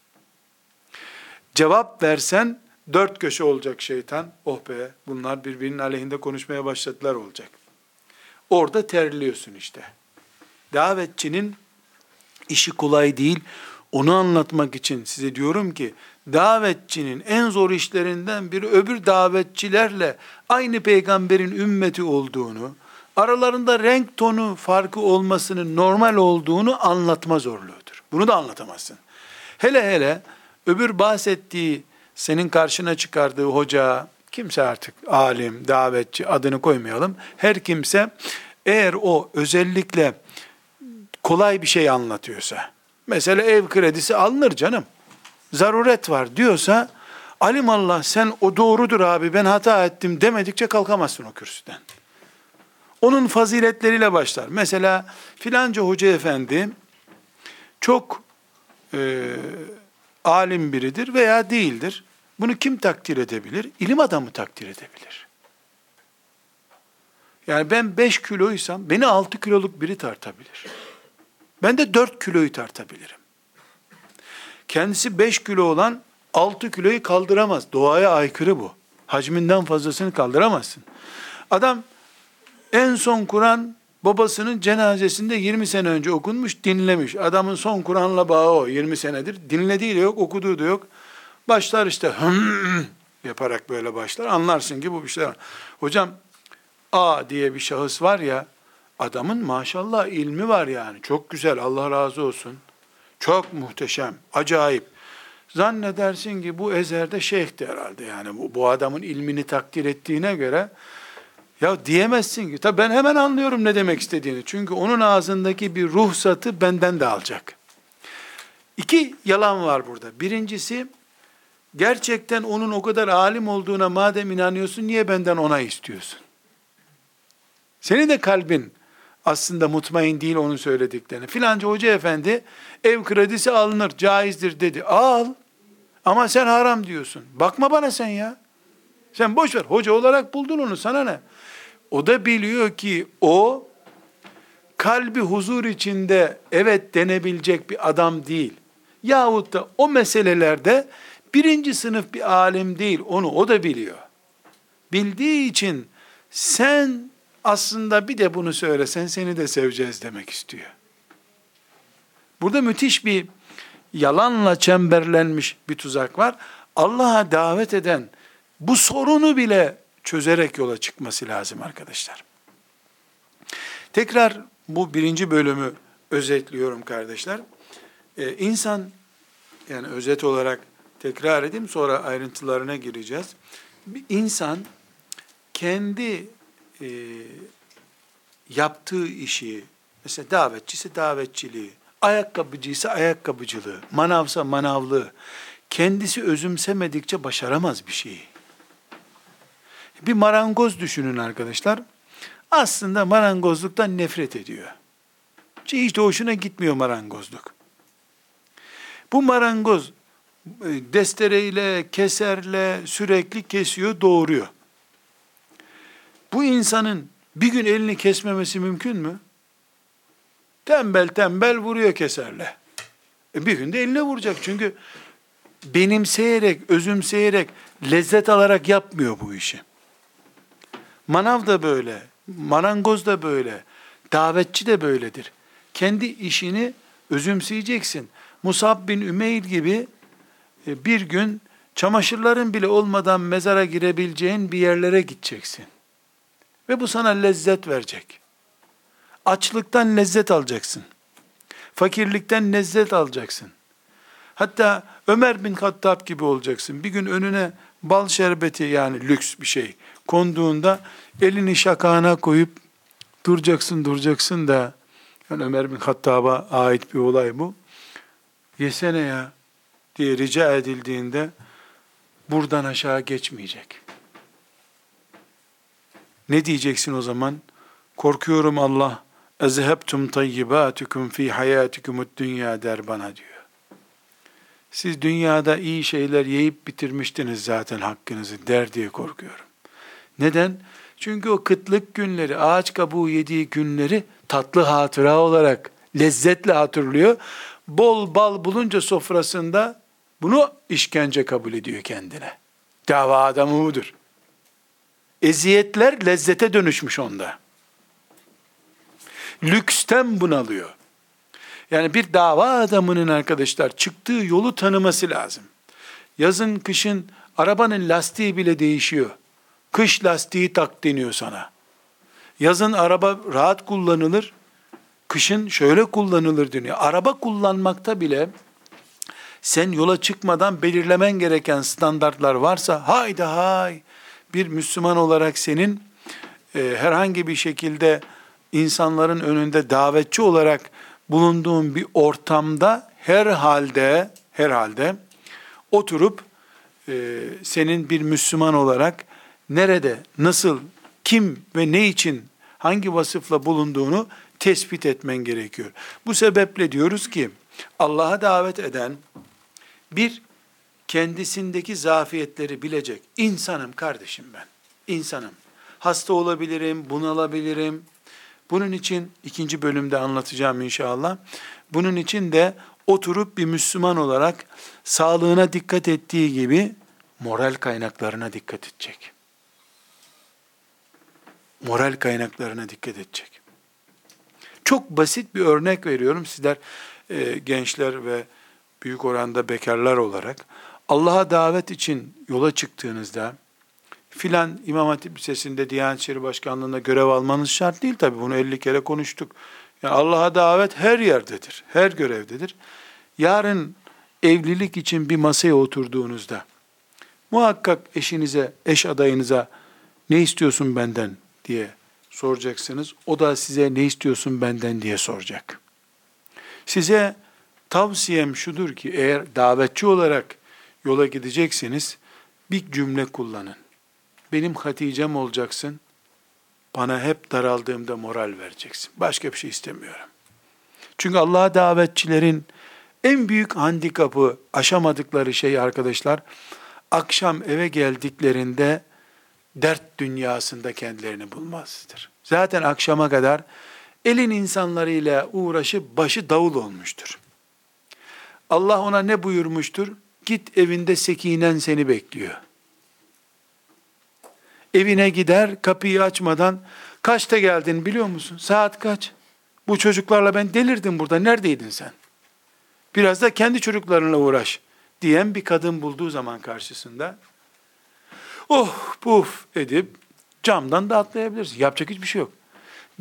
Cevap versen dört köşe olacak şeytan. Oh be bunlar birbirinin aleyhinde konuşmaya başladılar olacak. Orada terliyorsun işte. Davetçinin işi kolay değil. Onu anlatmak için size diyorum ki davetçinin en zor işlerinden biri öbür davetçilerle aynı peygamberin ümmeti olduğunu, aralarında renk tonu farkı olmasının normal olduğunu anlatma zorluğudur. Bunu da anlatamazsın. Hele hele öbür bahsettiği senin karşına çıkardığı hoca, kimse artık alim, davetçi adını koymayalım. Her kimse eğer o özellikle kolay bir şey anlatıyorsa, mesela ev kredisi alınır canım, zaruret var diyorsa, alim Allah sen o doğrudur abi ben hata ettim demedikçe kalkamazsın o kürsüden. Onun faziletleriyle başlar. Mesela filanca hoca efendi çok e, alim biridir veya değildir. Bunu kim takdir edebilir? İlim adamı takdir edebilir. Yani ben 5 kiloysam beni 6 kiloluk biri tartabilir. Ben de 4 kiloyu tartabilirim. Kendisi 5 kilo olan 6 kiloyu kaldıramaz. Doğaya aykırı bu. Hacminden fazlasını kaldıramazsın. Adam en son Kur'an babasının cenazesinde 20 sene önce okunmuş, dinlemiş. Adamın son Kur'an'la bağı o 20 senedir. Dinlediği de yok, okuduğu da yok. Başlar işte yaparak böyle başlar. Anlarsın ki bu bir şey. Hocam A diye bir şahıs var ya, adamın maşallah ilmi var yani. Çok güzel, Allah razı olsun. Çok muhteşem, acayip. Zannedersin ki bu ezerde şeyhti herhalde yani. Bu, bu adamın ilmini takdir ettiğine göre ya diyemezsin ki. Tabii ben hemen anlıyorum ne demek istediğini. Çünkü onun ağzındaki bir ruhsatı benden de alacak. İki yalan var burada. Birincisi gerçekten onun o kadar alim olduğuna madem inanıyorsun niye benden ona istiyorsun? Senin de kalbin aslında mutmain değil onun söylediklerini. Filanca hoca efendi ev kredisi alınır, caizdir dedi. Al. Ama sen haram diyorsun. Bakma bana sen ya. Sen boş ver. Hoca olarak buldun onu sana ne? O da biliyor ki o kalbi huzur içinde evet denebilecek bir adam değil. Yahut da o meselelerde birinci sınıf bir alim değil. Onu o da biliyor. Bildiği için sen aslında bir de bunu söylesen seni de seveceğiz demek istiyor. Burada müthiş bir yalanla çemberlenmiş bir tuzak var. Allah'a davet eden bu sorunu bile çözerek yola çıkması lazım arkadaşlar. Tekrar bu birinci bölümü özetliyorum kardeşler. Ee, insan yani özet olarak tekrar edeyim sonra ayrıntılarına gireceğiz. Bir insan kendi e, yaptığı işi, mesela davetçisi davetçiliği, ayakkabıcıysa ayakkabıcılığı, manavsa manavlığı, kendisi özümsemedikçe başaramaz bir şeyi. Bir marangoz düşünün arkadaşlar. Aslında marangozluktan nefret ediyor. Hiç de hoşuna gitmiyor marangozluk. Bu marangoz e, destereyle, keserle sürekli kesiyor, doğuruyor. Bu insanın bir gün elini kesmemesi mümkün mü? Tembel tembel vuruyor keserle. E bir gün de eline vuracak çünkü benimseyerek, özümseyerek, lezzet alarak yapmıyor bu işi. Manav da böyle, marangoz da böyle, davetçi de böyledir. Kendi işini özümseyeceksin. Musab bin Ümeyl gibi e, bir gün çamaşırların bile olmadan mezara girebileceğin bir yerlere gideceksin. Ve bu sana lezzet verecek. Açlıktan lezzet alacaksın. Fakirlikten lezzet alacaksın. Hatta Ömer bin Hattab gibi olacaksın. Bir gün önüne bal şerbeti yani lüks bir şey konduğunda elini şakağına koyup duracaksın duracaksın da yani Ömer bin Hattab'a ait bir olay bu. Yesene ya diye rica edildiğinde buradan aşağı geçmeyecek. Ne diyeceksin o zaman? Korkuyorum Allah ezhebtum tayyibatukum fi hayatikumud dünya der bana diyor. Siz dünyada iyi şeyler yiyip bitirmiştiniz zaten hakkınızı der diye korkuyorum. Neden? Çünkü o kıtlık günleri, ağaç kabuğu yediği günleri tatlı hatıra olarak lezzetle hatırlıyor. Bol bal bulunca sofrasında bunu işkence kabul ediyor kendine. Dava adamı budur. Eziyetler lezzete dönüşmüş onda. Lüksten bunalıyor. Yani bir dava adamının arkadaşlar çıktığı yolu tanıması lazım. Yazın kışın arabanın lastiği bile değişiyor. Kış lastiği tak deniyor sana. Yazın araba rahat kullanılır, kışın şöyle kullanılır deniyor. Araba kullanmakta bile sen yola çıkmadan belirlemen gereken standartlar varsa haydi hay bir Müslüman olarak senin e, herhangi bir şekilde insanların önünde davetçi olarak bulunduğun bir ortamda herhalde herhalde oturup e, senin bir Müslüman olarak nerede, nasıl, kim ve ne için hangi vasıfla bulunduğunu tespit etmen gerekiyor. Bu sebeple diyoruz ki Allah'a davet eden bir kendisindeki zafiyetleri bilecek. insanım kardeşim ben. İnsanım. Hasta olabilirim, bunalabilirim. Bunun için ikinci bölümde anlatacağım inşallah. Bunun için de oturup bir Müslüman olarak sağlığına dikkat ettiği gibi moral kaynaklarına dikkat edecek. Moral kaynaklarına dikkat edecek. Çok basit bir örnek veriyorum. Sizler e, gençler ve büyük oranda bekarlar olarak Allah'a davet için yola çıktığınızda filan İmam Hatip Lisesi'nde Diyanet İşleri Başkanlığı'nda görev almanız şart değil tabi bunu 50 kere konuştuk. Yani Allah'a davet her yerdedir, her görevdedir. Yarın evlilik için bir masaya oturduğunuzda muhakkak eşinize, eş adayınıza ne istiyorsun benden diye soracaksınız. O da size ne istiyorsun benden diye soracak. Size tavsiyem şudur ki eğer davetçi olarak yola gideceksiniz bir cümle kullanın. Benim Hatice'm olacaksın. Bana hep daraldığımda moral vereceksin. Başka bir şey istemiyorum. Çünkü Allah'a davetçilerin en büyük handikapı, aşamadıkları şey arkadaşlar, akşam eve geldiklerinde dert dünyasında kendilerini bulmazdır. Zaten akşama kadar elin insanlarıyla uğraşıp başı davul olmuştur. Allah ona ne buyurmuştur? Git evinde sekinen seni bekliyor. Evine gider, kapıyı açmadan kaçta geldin biliyor musun? Saat kaç? Bu çocuklarla ben delirdim burada. Neredeydin sen? Biraz da kendi çocuklarınla uğraş diyen bir kadın bulduğu zaman karşısında oh puf edip camdan da atlayabilirsin. Yapacak hiçbir şey yok.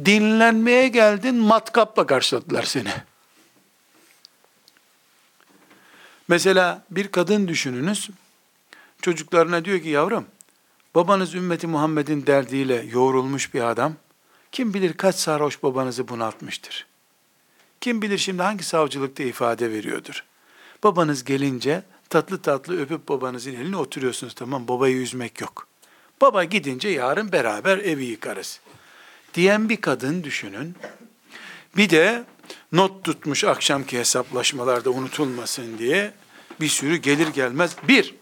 Dinlenmeye geldin matkapla karşıladılar seni. Mesela bir kadın düşününüz. Çocuklarına diyor ki yavrum babanız ümmeti Muhammed'in derdiyle yoğrulmuş bir adam. Kim bilir kaç sarhoş babanızı bunaltmıştır. Kim bilir şimdi hangi savcılıkta ifade veriyordur. Babanız gelince tatlı tatlı öpüp babanızın eline oturuyorsunuz tamam babayı üzmek yok. Baba gidince yarın beraber evi yıkarız. Diyen bir kadın düşünün. Bir de not tutmuş akşamki hesaplaşmalarda unutulmasın diye bir sürü gelir gelmez. Bir,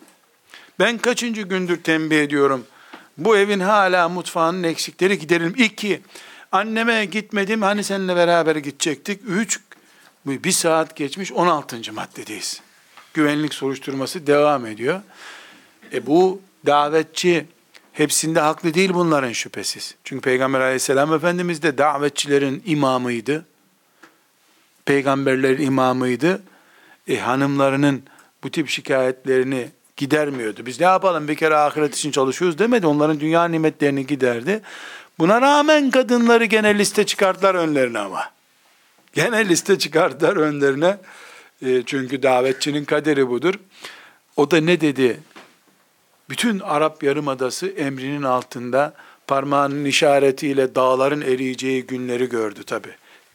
ben kaçıncı gündür tembih ediyorum. Bu evin hala mutfağının eksikleri giderelim. İki, anneme gitmedim hani seninle beraber gidecektik. Üç, bir saat geçmiş 16. maddedeyiz. Güvenlik soruşturması devam ediyor. E bu davetçi hepsinde haklı değil bunların şüphesiz. Çünkü Peygamber aleyhisselam Efendimiz de davetçilerin imamıydı. Peygamberlerin imamıydı. E, hanımlarının bu tip şikayetlerini gidermiyordu. Biz ne yapalım bir kere ahiret için çalışıyoruz demedi. Onların dünya nimetlerini giderdi. Buna rağmen kadınları gene liste çıkarttılar önlerine ama. Gene liste çıkarttılar önlerine. E, çünkü davetçinin kaderi budur. O da ne dedi? Bütün Arap Yarımadası emrinin altında parmağının işaretiyle dağların eriyeceği günleri gördü tabi.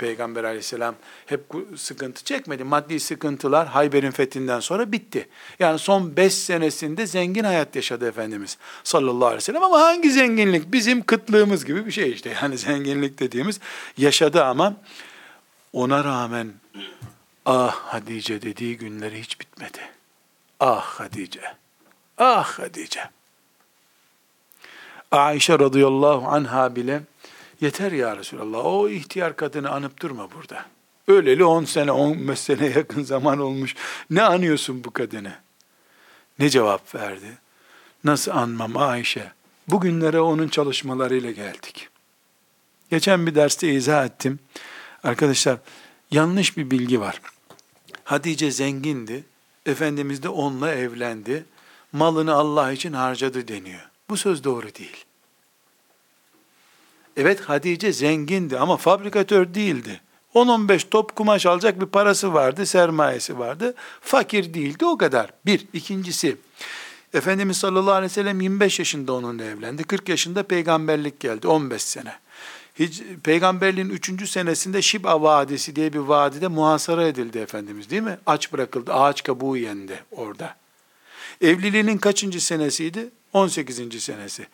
Peygamber aleyhisselam hep sıkıntı çekmedi. Maddi sıkıntılar Hayber'in fethinden sonra bitti. Yani son beş senesinde zengin hayat yaşadı Efendimiz sallallahu aleyhi ve sellem. Ama hangi zenginlik? Bizim kıtlığımız gibi bir şey işte. Yani zenginlik dediğimiz yaşadı ama ona rağmen ah Hadice dediği günleri hiç bitmedi. Ah Hadice, ah Hadice. Ayşe radıyallahu anha bile yeter ya Resulallah o ihtiyar kadını anıp durma burada. Öleli 10 sene 15 sene yakın zaman olmuş. Ne anıyorsun bu kadını? Ne cevap verdi? Nasıl anmam Ayşe? Bugünlere onun çalışmalarıyla geldik. Geçen bir derste izah ettim. Arkadaşlar yanlış bir bilgi var. Hatice zengindi. Efendimiz de onunla evlendi. Malını Allah için harcadı deniyor. Bu söz doğru değil. Evet Hatice zengindi ama fabrikatör değildi. 10-15 top kumaş alacak bir parası vardı, sermayesi vardı. Fakir değildi o kadar. Bir. ikincisi Efendimiz sallallahu aleyhi ve sellem 25 yaşında onunla evlendi. 40 yaşında peygamberlik geldi. 15 sene. Hiç, peygamberliğin 3. senesinde Şib'a Vadisi diye bir vadide muhasara edildi Efendimiz değil mi? Aç bırakıldı. Ağaç kabuğu yendi orada. Evliliğinin kaçıncı senesiydi? 18. senesi.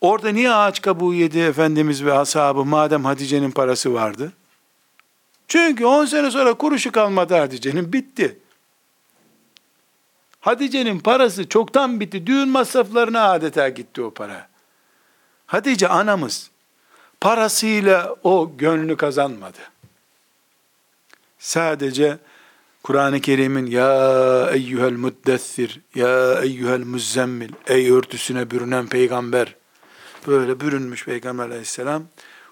Orada niye ağaç kabuğu yedi Efendimiz ve ashabı madem Hatice'nin parası vardı? Çünkü 10 sene sonra kuruşu kalmadı Hatice'nin bitti. Hatice'nin parası çoktan bitti. Düğün masraflarına adeta gitti o para. Hatice anamız parasıyla o gönlü kazanmadı. Sadece Kur'an-ı Kerim'in ya eyyuhel muddessir, ya eyyuhel muzzemmil, ey örtüsüne bürünen peygamber, böyle bürünmüş peygamber aleyhisselam,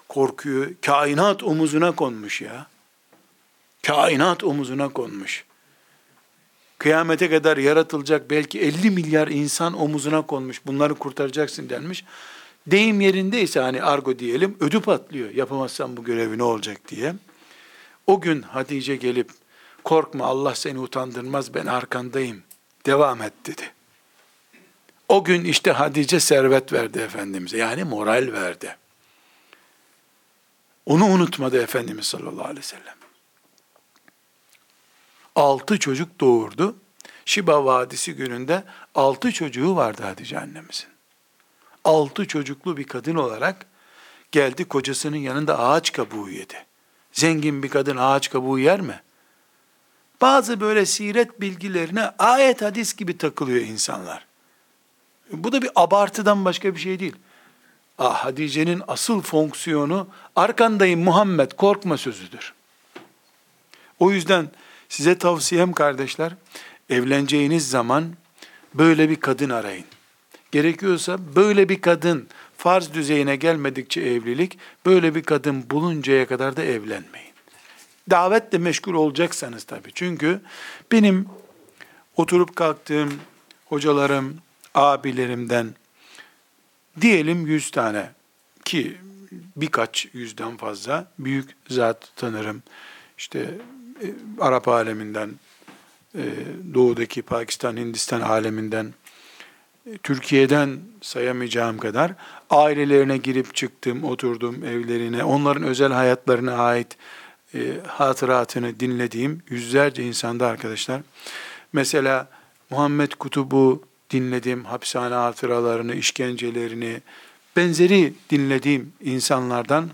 korkuyor, kainat omuzuna konmuş ya. Kainat omuzuna konmuş. Kıyamete kadar yaratılacak belki 50 milyar insan omuzuna konmuş. Bunları kurtaracaksın denmiş. Deyim yerindeyse hani argo diyelim ödü patlıyor. Yapamazsan bu görevi ne olacak diye. O gün Hatice gelip korkma Allah seni utandırmaz ben arkandayım. Devam et dedi. O gün işte Hatice servet verdi Efendimiz'e. Yani moral verdi. Onu unutmadı Efendimiz sallallahu aleyhi ve sellem. Altı çocuk doğurdu. Şiba Vadisi gününde altı çocuğu vardı Hatice annemizin. Altı çocuklu bir kadın olarak geldi kocasının yanında ağaç kabuğu yedi. Zengin bir kadın ağaç kabuğu yer mi? Bazı böyle siret bilgilerine ayet hadis gibi takılıyor insanlar. Bu da bir abartıdan başka bir şey değil. Ah, Hadice'nin asıl fonksiyonu arkandayım Muhammed korkma sözüdür. O yüzden size tavsiyem kardeşler, evleneceğiniz zaman böyle bir kadın arayın. Gerekiyorsa böyle bir kadın farz düzeyine gelmedikçe evlilik, böyle bir kadın buluncaya kadar da evlenmeyin. Davetle meşgul olacaksanız tabii. Çünkü benim oturup kalktığım hocalarım, abilerimden diyelim yüz tane ki birkaç yüzden fazla büyük zat tanırım. İşte e, Arap aleminden, e, doğudaki Pakistan, Hindistan aleminden, e, Türkiye'den sayamayacağım kadar ailelerine girip çıktım, oturdum evlerine, onların özel hayatlarına ait e, hatıratını dinlediğim yüzlerce insanda arkadaşlar. Mesela Muhammed Kutub'u dinledim, hapishane hatıralarını, işkencelerini, benzeri dinlediğim insanlardan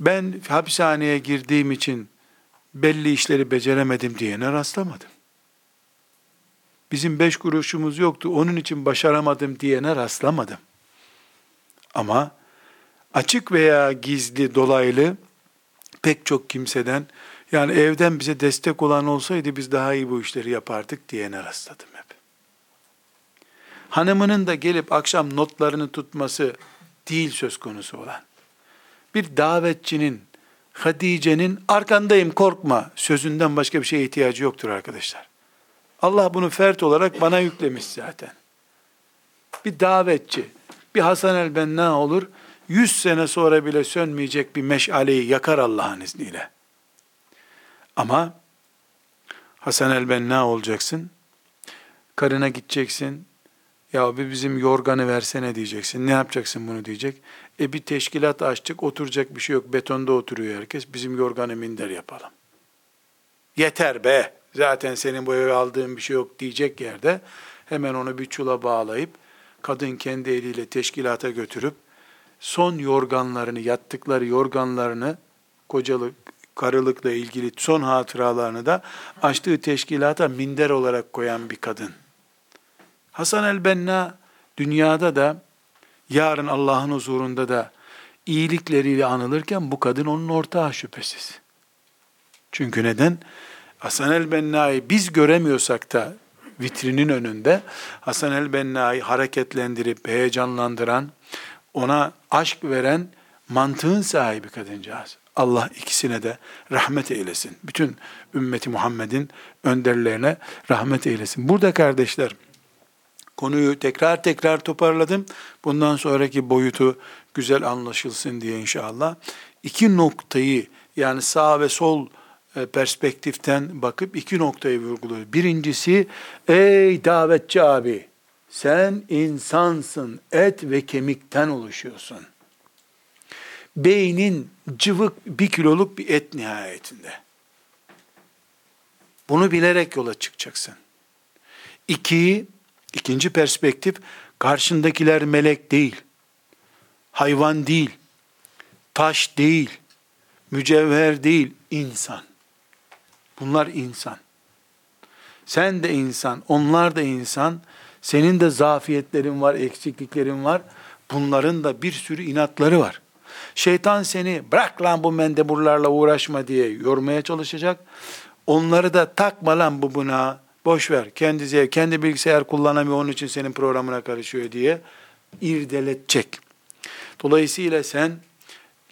ben hapishaneye girdiğim için belli işleri beceremedim diyene rastlamadım. Bizim beş kuruşumuz yoktu, onun için başaramadım diyene rastlamadım. Ama açık veya gizli, dolaylı pek çok kimseden yani evden bize destek olan olsaydı biz daha iyi bu işleri yapardık diyene rastladım. Hanımının da gelip akşam notlarını tutması değil söz konusu olan. Bir davetçinin, Hatice'nin arkandayım korkma sözünden başka bir şeye ihtiyacı yoktur arkadaşlar. Allah bunu fert olarak bana yüklemiş zaten. Bir davetçi, bir Hasan el-Benna olur, yüz sene sonra bile sönmeyecek bir meşaleyi yakar Allah'ın izniyle. Ama Hasan el-Benna olacaksın, karına gideceksin, Ya bir bizim yorganı versene diyeceksin. Ne yapacaksın bunu diyecek. E bir teşkilat açtık, oturacak bir şey yok. Betonda oturuyor herkes. Bizim yorganı minder yapalım. Yeter be. Zaten senin bu eve aldığın bir şey yok diyecek yerde hemen onu bir çula bağlayıp kadın kendi eliyle teşkilata götürüp son yorganlarını, yattıkları yorganlarını kocalık, karılıkla ilgili son hatıralarını da açtığı teşkilata minder olarak koyan bir kadın. Hasan el-Benna dünyada da yarın Allah'ın huzurunda da iyilikleriyle anılırken bu kadın onun ortağı şüphesiz. Çünkü neden? Hasan el-Benna'yı biz göremiyorsak da vitrinin önünde Hasan el-Benna'yı hareketlendirip heyecanlandıran, ona aşk veren mantığın sahibi kadıncağız. Allah ikisine de rahmet eylesin. Bütün ümmeti Muhammed'in önderlerine rahmet eylesin. Burada kardeşler, konuyu tekrar tekrar toparladım. Bundan sonraki boyutu güzel anlaşılsın diye inşallah. İki noktayı yani sağ ve sol e, perspektiften bakıp iki noktayı vurguluyor. Birincisi, ey davetçi abi, sen insansın, et ve kemikten oluşuyorsun. Beynin cıvık bir kiloluk bir et nihayetinde. Bunu bilerek yola çıkacaksın. İki, ikinci perspektif, karşındakiler melek değil, hayvan değil, taş değil, mücevher değil, insan. Bunlar insan. Sen de insan, onlar da insan. Senin de zafiyetlerin var, eksikliklerin var. Bunların da bir sürü inatları var. Şeytan seni bırak lan bu mendeburlarla uğraşma diye yormaya çalışacak. Onları da takma lan bu buna, boş ver. Kendi, kendi bilgisayar kullanamıyor onun için senin programına karışıyor diye irdeletecek. Dolayısıyla sen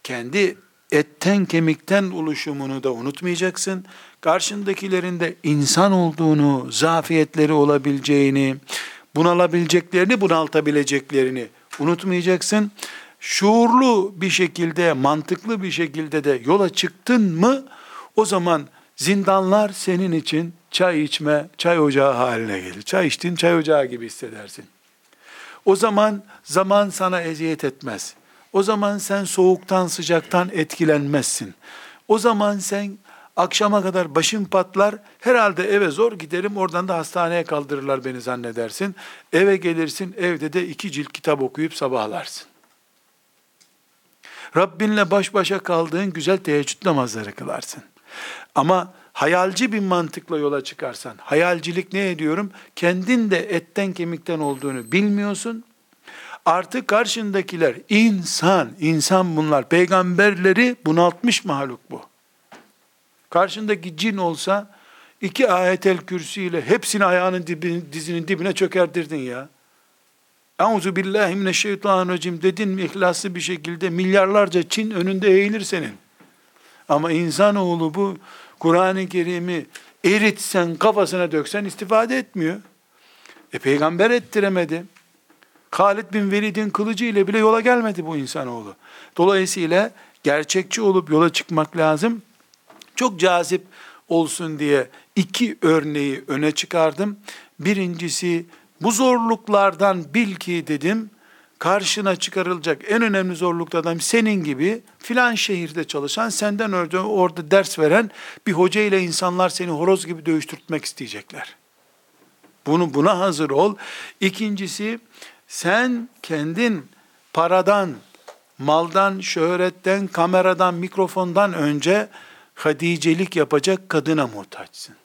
kendi etten kemikten oluşumunu da unutmayacaksın karşındakilerin de insan olduğunu, zafiyetleri olabileceğini, bunalabileceklerini, bunaltabileceklerini unutmayacaksın. Şuurlu bir şekilde, mantıklı bir şekilde de yola çıktın mı, o zaman zindanlar senin için çay içme, çay ocağı haline gelir. Çay içtin, çay ocağı gibi hissedersin. O zaman zaman sana eziyet etmez. O zaman sen soğuktan sıcaktan etkilenmezsin. O zaman sen Akşama kadar başım patlar. Herhalde eve zor giderim. Oradan da hastaneye kaldırırlar beni zannedersin. Eve gelirsin. Evde de iki cilt kitap okuyup sabahlarsın. Rabbinle baş başa kaldığın güzel teheccüd namazları kılarsın. Ama hayalci bir mantıkla yola çıkarsan, hayalcilik ne ediyorum? Kendin de etten kemikten olduğunu bilmiyorsun. Artık karşındakiler insan, insan bunlar. Peygamberleri bunaltmış mahluk bu. Karşındaki cin olsa iki ayetel kürsü ile hepsini ayağının dibine, dizinin dibine çökertirdin ya. Euzu billahi mineşşeytanirracim dedin mi ihlaslı bir şekilde milyarlarca Çin önünde eğilir senin. Ama insanoğlu bu Kur'an-ı Kerim'i eritsen kafasına döksen istifade etmiyor. E peygamber ettiremedi. Halid bin Velid'in kılıcı ile bile yola gelmedi bu insanoğlu. Dolayısıyla gerçekçi olup yola çıkmak lazım çok cazip olsun diye iki örneği öne çıkardım. Birincisi bu zorluklardan bil ki dedim karşına çıkarılacak en önemli zorluklardan senin gibi filan şehirde çalışan, senden önce orada ders veren bir hoca ile insanlar seni horoz gibi dövüştürtmek isteyecekler. Bunu buna hazır ol. İkincisi sen kendin paradan, maldan, şöhretten, kameradan, mikrofondan önce hadicelik yapacak kadına muhtaçsın.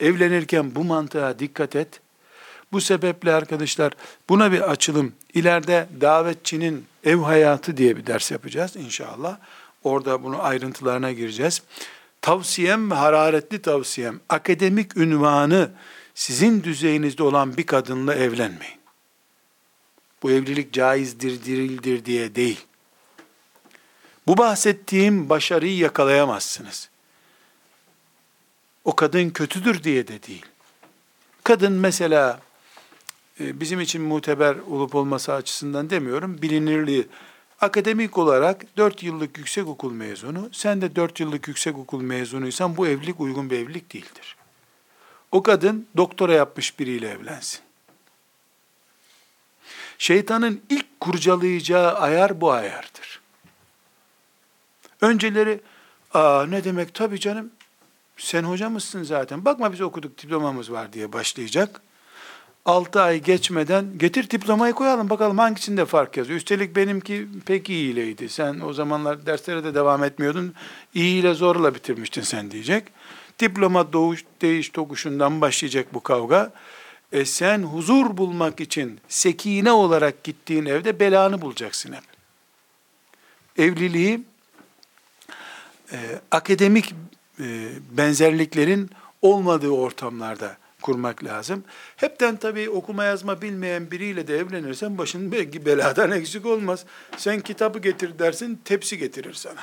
Evlenirken bu mantığa dikkat et. Bu sebeple arkadaşlar buna bir açılım. İleride davetçinin ev hayatı diye bir ders yapacağız inşallah. Orada bunu ayrıntılarına gireceğiz. Tavsiyem hararetli tavsiyem akademik ünvanı sizin düzeyinizde olan bir kadınla evlenmeyin. Bu evlilik caizdir, dirildir diye değil. Bu bahsettiğim başarıyı yakalayamazsınız. O kadın kötüdür diye de değil. Kadın mesela bizim için muteber olup olması açısından demiyorum, bilinirliği akademik olarak 4 yıllık yüksek okul mezunu, sen de 4 yıllık yüksek okul mezunuysan bu evlilik uygun bir evlilik değildir. O kadın doktora yapmış biriyle evlensin. Şeytanın ilk kurcalayacağı ayar bu ayardır. Önceleri, aa ne demek tabii canım, sen hoca mısın zaten, bakma biz okuduk diplomamız var diye başlayacak. 6 ay geçmeden getir diplomayı koyalım bakalım hangisinde fark yazıyor. Üstelik benimki pek iyileydi. Sen o zamanlar derslere de devam etmiyordun. İyi ile zorla bitirmiştin sen diyecek. Diploma doğuş, değiş tokuşundan başlayacak bu kavga. E sen huzur bulmak için sekine olarak gittiğin evde belanı bulacaksın hep. Evliliği e, akademik e, benzerliklerin olmadığı ortamlarda kurmak lazım. Hepten tabii okuma yazma bilmeyen biriyle de evlenirsen başın belki beladan eksik olmaz. Sen kitabı getir dersin, tepsi getirir sana.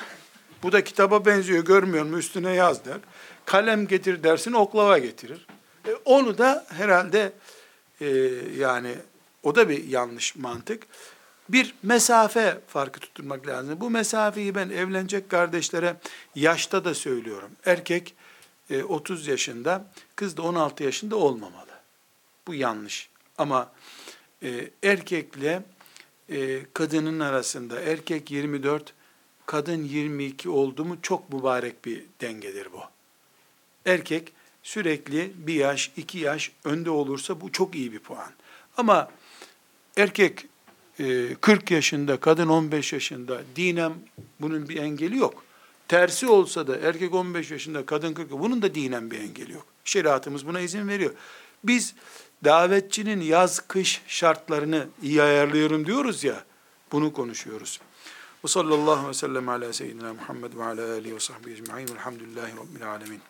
Bu da kitaba benziyor, görmüyor musun? Üstüne yaz der. Kalem getir dersin, oklava getirir. E, onu da herhalde e, yani o da bir yanlış mantık. Bir mesafe farkı tutturmak lazım. Bu mesafeyi ben evlenecek kardeşlere yaşta da söylüyorum. Erkek e, 30 yaşında, kız da 16 yaşında olmamalı. Bu yanlış. Ama e, erkekle e, kadının arasında erkek 24, kadın 22 oldu mu çok mübarek bir dengedir bu. Erkek sürekli bir yaş, iki yaş önde olursa bu çok iyi bir puan. Ama erkek e, 40 yaşında, kadın 15 yaşında, dinem bunun bir engeli yok. Tersi olsa da erkek 15 yaşında, kadın 40, bunun da dinen bir engeli yok. Şeriatımız buna izin veriyor. Biz davetçinin yaz kış şartlarını iyi ayarlıyorum diyoruz ya, bunu konuşuyoruz. Ve sallallahu aleyhi ve sellem ala seyyidina Muhammed ve ala alihi ve sahbihi ecma'in velhamdülillahi rabbil alemin.